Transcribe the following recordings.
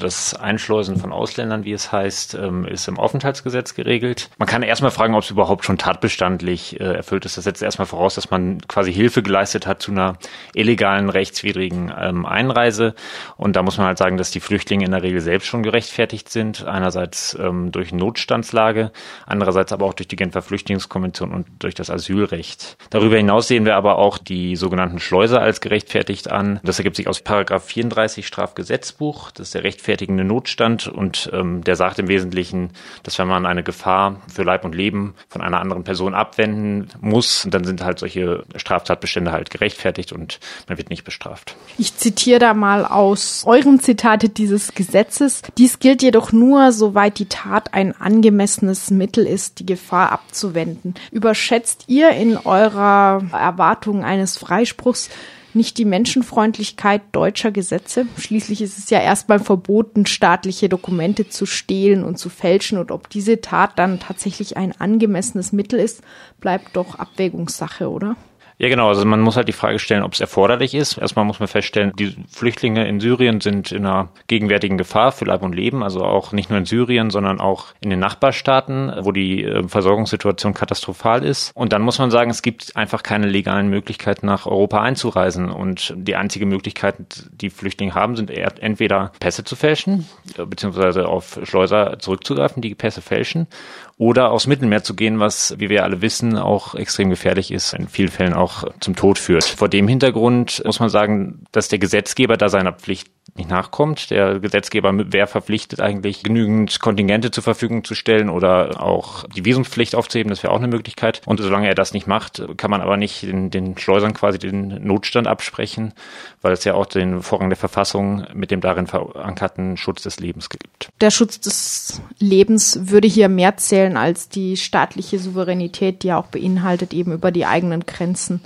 Das Einschleusen von Ausländern, wie es heißt, ähm, ist im Aufenthaltsgesetz geregelt. Man kann erstmal fragen, ob es überhaupt schon tatbestandlich äh, erfüllt ist. Das setzt erstmal voraus, dass man quasi Hilfe geleistet hat zu einer illegalen, rechtswidrigen ähm, Einreise. Und da muss man halt sagen, dass die Flüchtlinge in der Regel selbst schon gerechtfertigt sind. Einerseits ähm, durch Notstandslage, andererseits aber auch durch die Genfer Flüchtlingskonvention und durch das Asylrecht. Darüber hinaus sehen wir aber auch die sogenannten Schleuser als gerechtfertigt an. Das ergibt sich aus Paragraph 34 Strafgesetzbuch. Das ist der Recht rechtfertigende Notstand und ähm, der sagt im Wesentlichen, dass wenn man eine Gefahr für Leib und Leben von einer anderen Person abwenden muss, dann sind halt solche Straftatbestände halt gerechtfertigt und man wird nicht bestraft. Ich zitiere da mal aus euren Zitate dieses Gesetzes. Dies gilt jedoch nur, soweit die Tat ein angemessenes Mittel ist, die Gefahr abzuwenden. Überschätzt ihr in eurer Erwartung eines Freispruchs nicht die Menschenfreundlichkeit deutscher Gesetze? Schließlich ist es ja erstmal verboten, staatliche Dokumente zu stehlen und zu fälschen. Und ob diese Tat dann tatsächlich ein angemessenes Mittel ist, bleibt doch Abwägungssache, oder? Ja, genau. Also man muss halt die Frage stellen, ob es erforderlich ist. Erstmal muss man feststellen, die Flüchtlinge in Syrien sind in einer gegenwärtigen Gefahr für Leib und Leben. Also auch nicht nur in Syrien, sondern auch in den Nachbarstaaten, wo die äh, Versorgungssituation katastrophal ist. Und dann muss man sagen, es gibt einfach keine legalen Möglichkeiten, nach Europa einzureisen. Und die einzige Möglichkeit, die Flüchtlinge haben, sind entweder Pässe zu fälschen, äh, beziehungsweise auf Schleuser zurückzugreifen, die Pässe fälschen, oder aufs Mittelmeer zu gehen, was, wie wir alle wissen, auch extrem gefährlich ist, in vielen Fällen auch zum Tod führt. Vor dem Hintergrund muss man sagen, dass der Gesetzgeber da seiner Pflicht nicht nachkommt. Der Gesetzgeber wäre verpflichtet, eigentlich genügend Kontingente zur Verfügung zu stellen oder auch die Visumspflicht aufzuheben. Das wäre auch eine Möglichkeit. Und solange er das nicht macht, kann man aber nicht den, den Schleusern quasi den Notstand absprechen, weil es ja auch den Vorrang der Verfassung mit dem darin verankerten Schutz des Lebens gibt. Der Schutz des Lebens würde hier mehr zählen als die staatliche Souveränität, die ja auch beinhaltet, eben über die eigenen Grenzen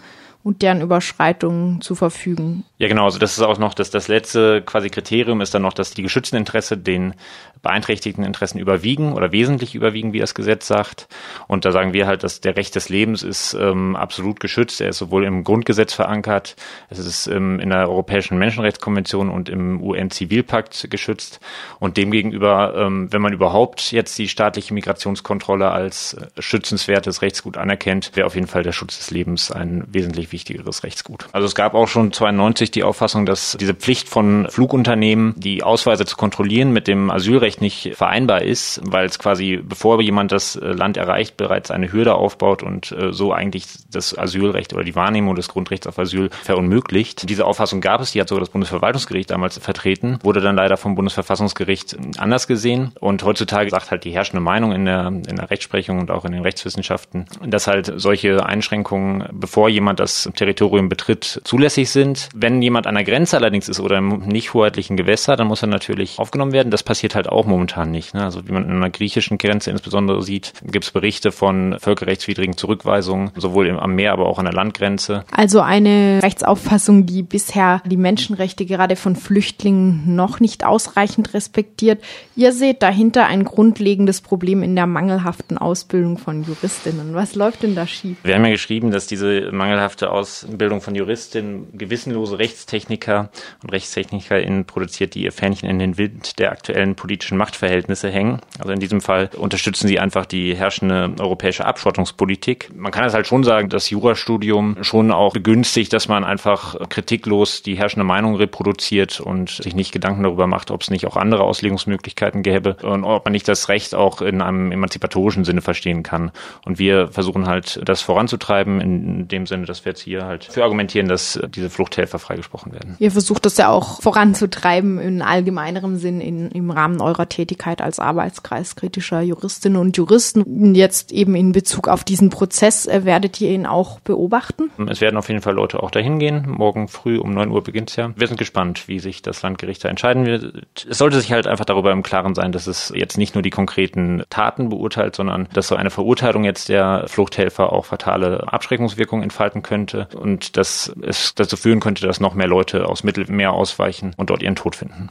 und deren Überschreitungen zu verfügen. Ja, genau. Also das ist auch noch das, das letzte quasi Kriterium ist dann noch, dass die geschützten Interesse den beeinträchtigten Interessen überwiegen oder wesentlich überwiegen, wie das Gesetz sagt. Und da sagen wir halt, dass der Recht des Lebens ist ähm, absolut geschützt. Er ist sowohl im Grundgesetz verankert, es ist ähm, in der Europäischen Menschenrechtskonvention und im UN-Zivilpakt geschützt. Und demgegenüber, ähm, wenn man überhaupt jetzt die staatliche Migrationskontrolle als äh, schützenswertes Rechtsgut anerkennt, wäre auf jeden Fall der Schutz des Lebens ein wesentlich wichtigeres Rechtsgut. Also es gab auch schon 92 die Auffassung, dass diese Pflicht von Flugunternehmen, die Ausweise zu kontrollieren, mit dem Asylrecht nicht vereinbar ist, weil es quasi, bevor jemand das äh, Land erreicht, bereits eine Hürde aufbaut und äh, so eigentlich das Asylrecht oder die Wahrnehmung des Grundrechts auf Asyl verunmöglicht. Diese Auffassung gab es, die hat sogar das Bundesverwaltungsgericht damals vertreten, wurde dann leider vom Bundesverfassungsgericht anders gesehen und heutzutage sagt halt die herrschende Meinung in der, in der Rechtsprechung und auch in den Rechtswissenschaften, dass halt solche Einschränkungen, bevor jemand das Territorium betritt, zulässig sind. Wenn jemand an der Grenze allerdings ist oder im nicht hoheitlichen Gewässer, dann muss er natürlich aufgenommen werden. Das passiert halt auch auch momentan nicht. Ne? Also wie man an der griechischen Grenze insbesondere sieht, gibt es Berichte von völkerrechtswidrigen Zurückweisungen, sowohl am Meer, aber auch an der Landgrenze. Also eine Rechtsauffassung, die bisher die Menschenrechte gerade von Flüchtlingen noch nicht ausreichend respektiert. Ihr seht dahinter ein grundlegendes Problem in der mangelhaften Ausbildung von Juristinnen. Was läuft denn da schief? Wir haben ja geschrieben, dass diese mangelhafte Ausbildung von Juristinnen gewissenlose Rechtstechniker und RechtstechnikerInnen produziert, die ihr Fähnchen in den Wind der aktuellen politischen Machtverhältnisse hängen. Also in diesem Fall unterstützen sie einfach die herrschende europäische Abschottungspolitik. Man kann es halt schon sagen, das Jurastudium schon auch begünstigt, dass man einfach kritiklos die herrschende Meinung reproduziert und sich nicht Gedanken darüber macht, ob es nicht auch andere Auslegungsmöglichkeiten gäbe und ob man nicht das Recht auch in einem emanzipatorischen Sinne verstehen kann. Und wir versuchen halt, das voranzutreiben, in dem Sinne, dass wir jetzt hier halt für argumentieren, dass diese Fluchthelfer freigesprochen werden. Ihr versucht das ja auch voranzutreiben in allgemeinerem Sinn in, im Rahmen eurer Tätigkeit als Arbeitskreis kritischer Juristinnen und Juristen. Jetzt eben in Bezug auf diesen Prozess, äh, werdet ihr ihn auch beobachten? Es werden auf jeden Fall Leute auch dahin gehen. Morgen früh um 9 Uhr beginnt es ja. Wir sind gespannt, wie sich das Landgericht da entscheiden wird. Es sollte sich halt einfach darüber im Klaren sein, dass es jetzt nicht nur die konkreten Taten beurteilt, sondern dass so eine Verurteilung jetzt der Fluchthelfer auch fatale Abschreckungswirkungen entfalten könnte und dass es dazu führen könnte, dass noch mehr Leute aus Mittelmeer ausweichen und dort ihren Tod finden.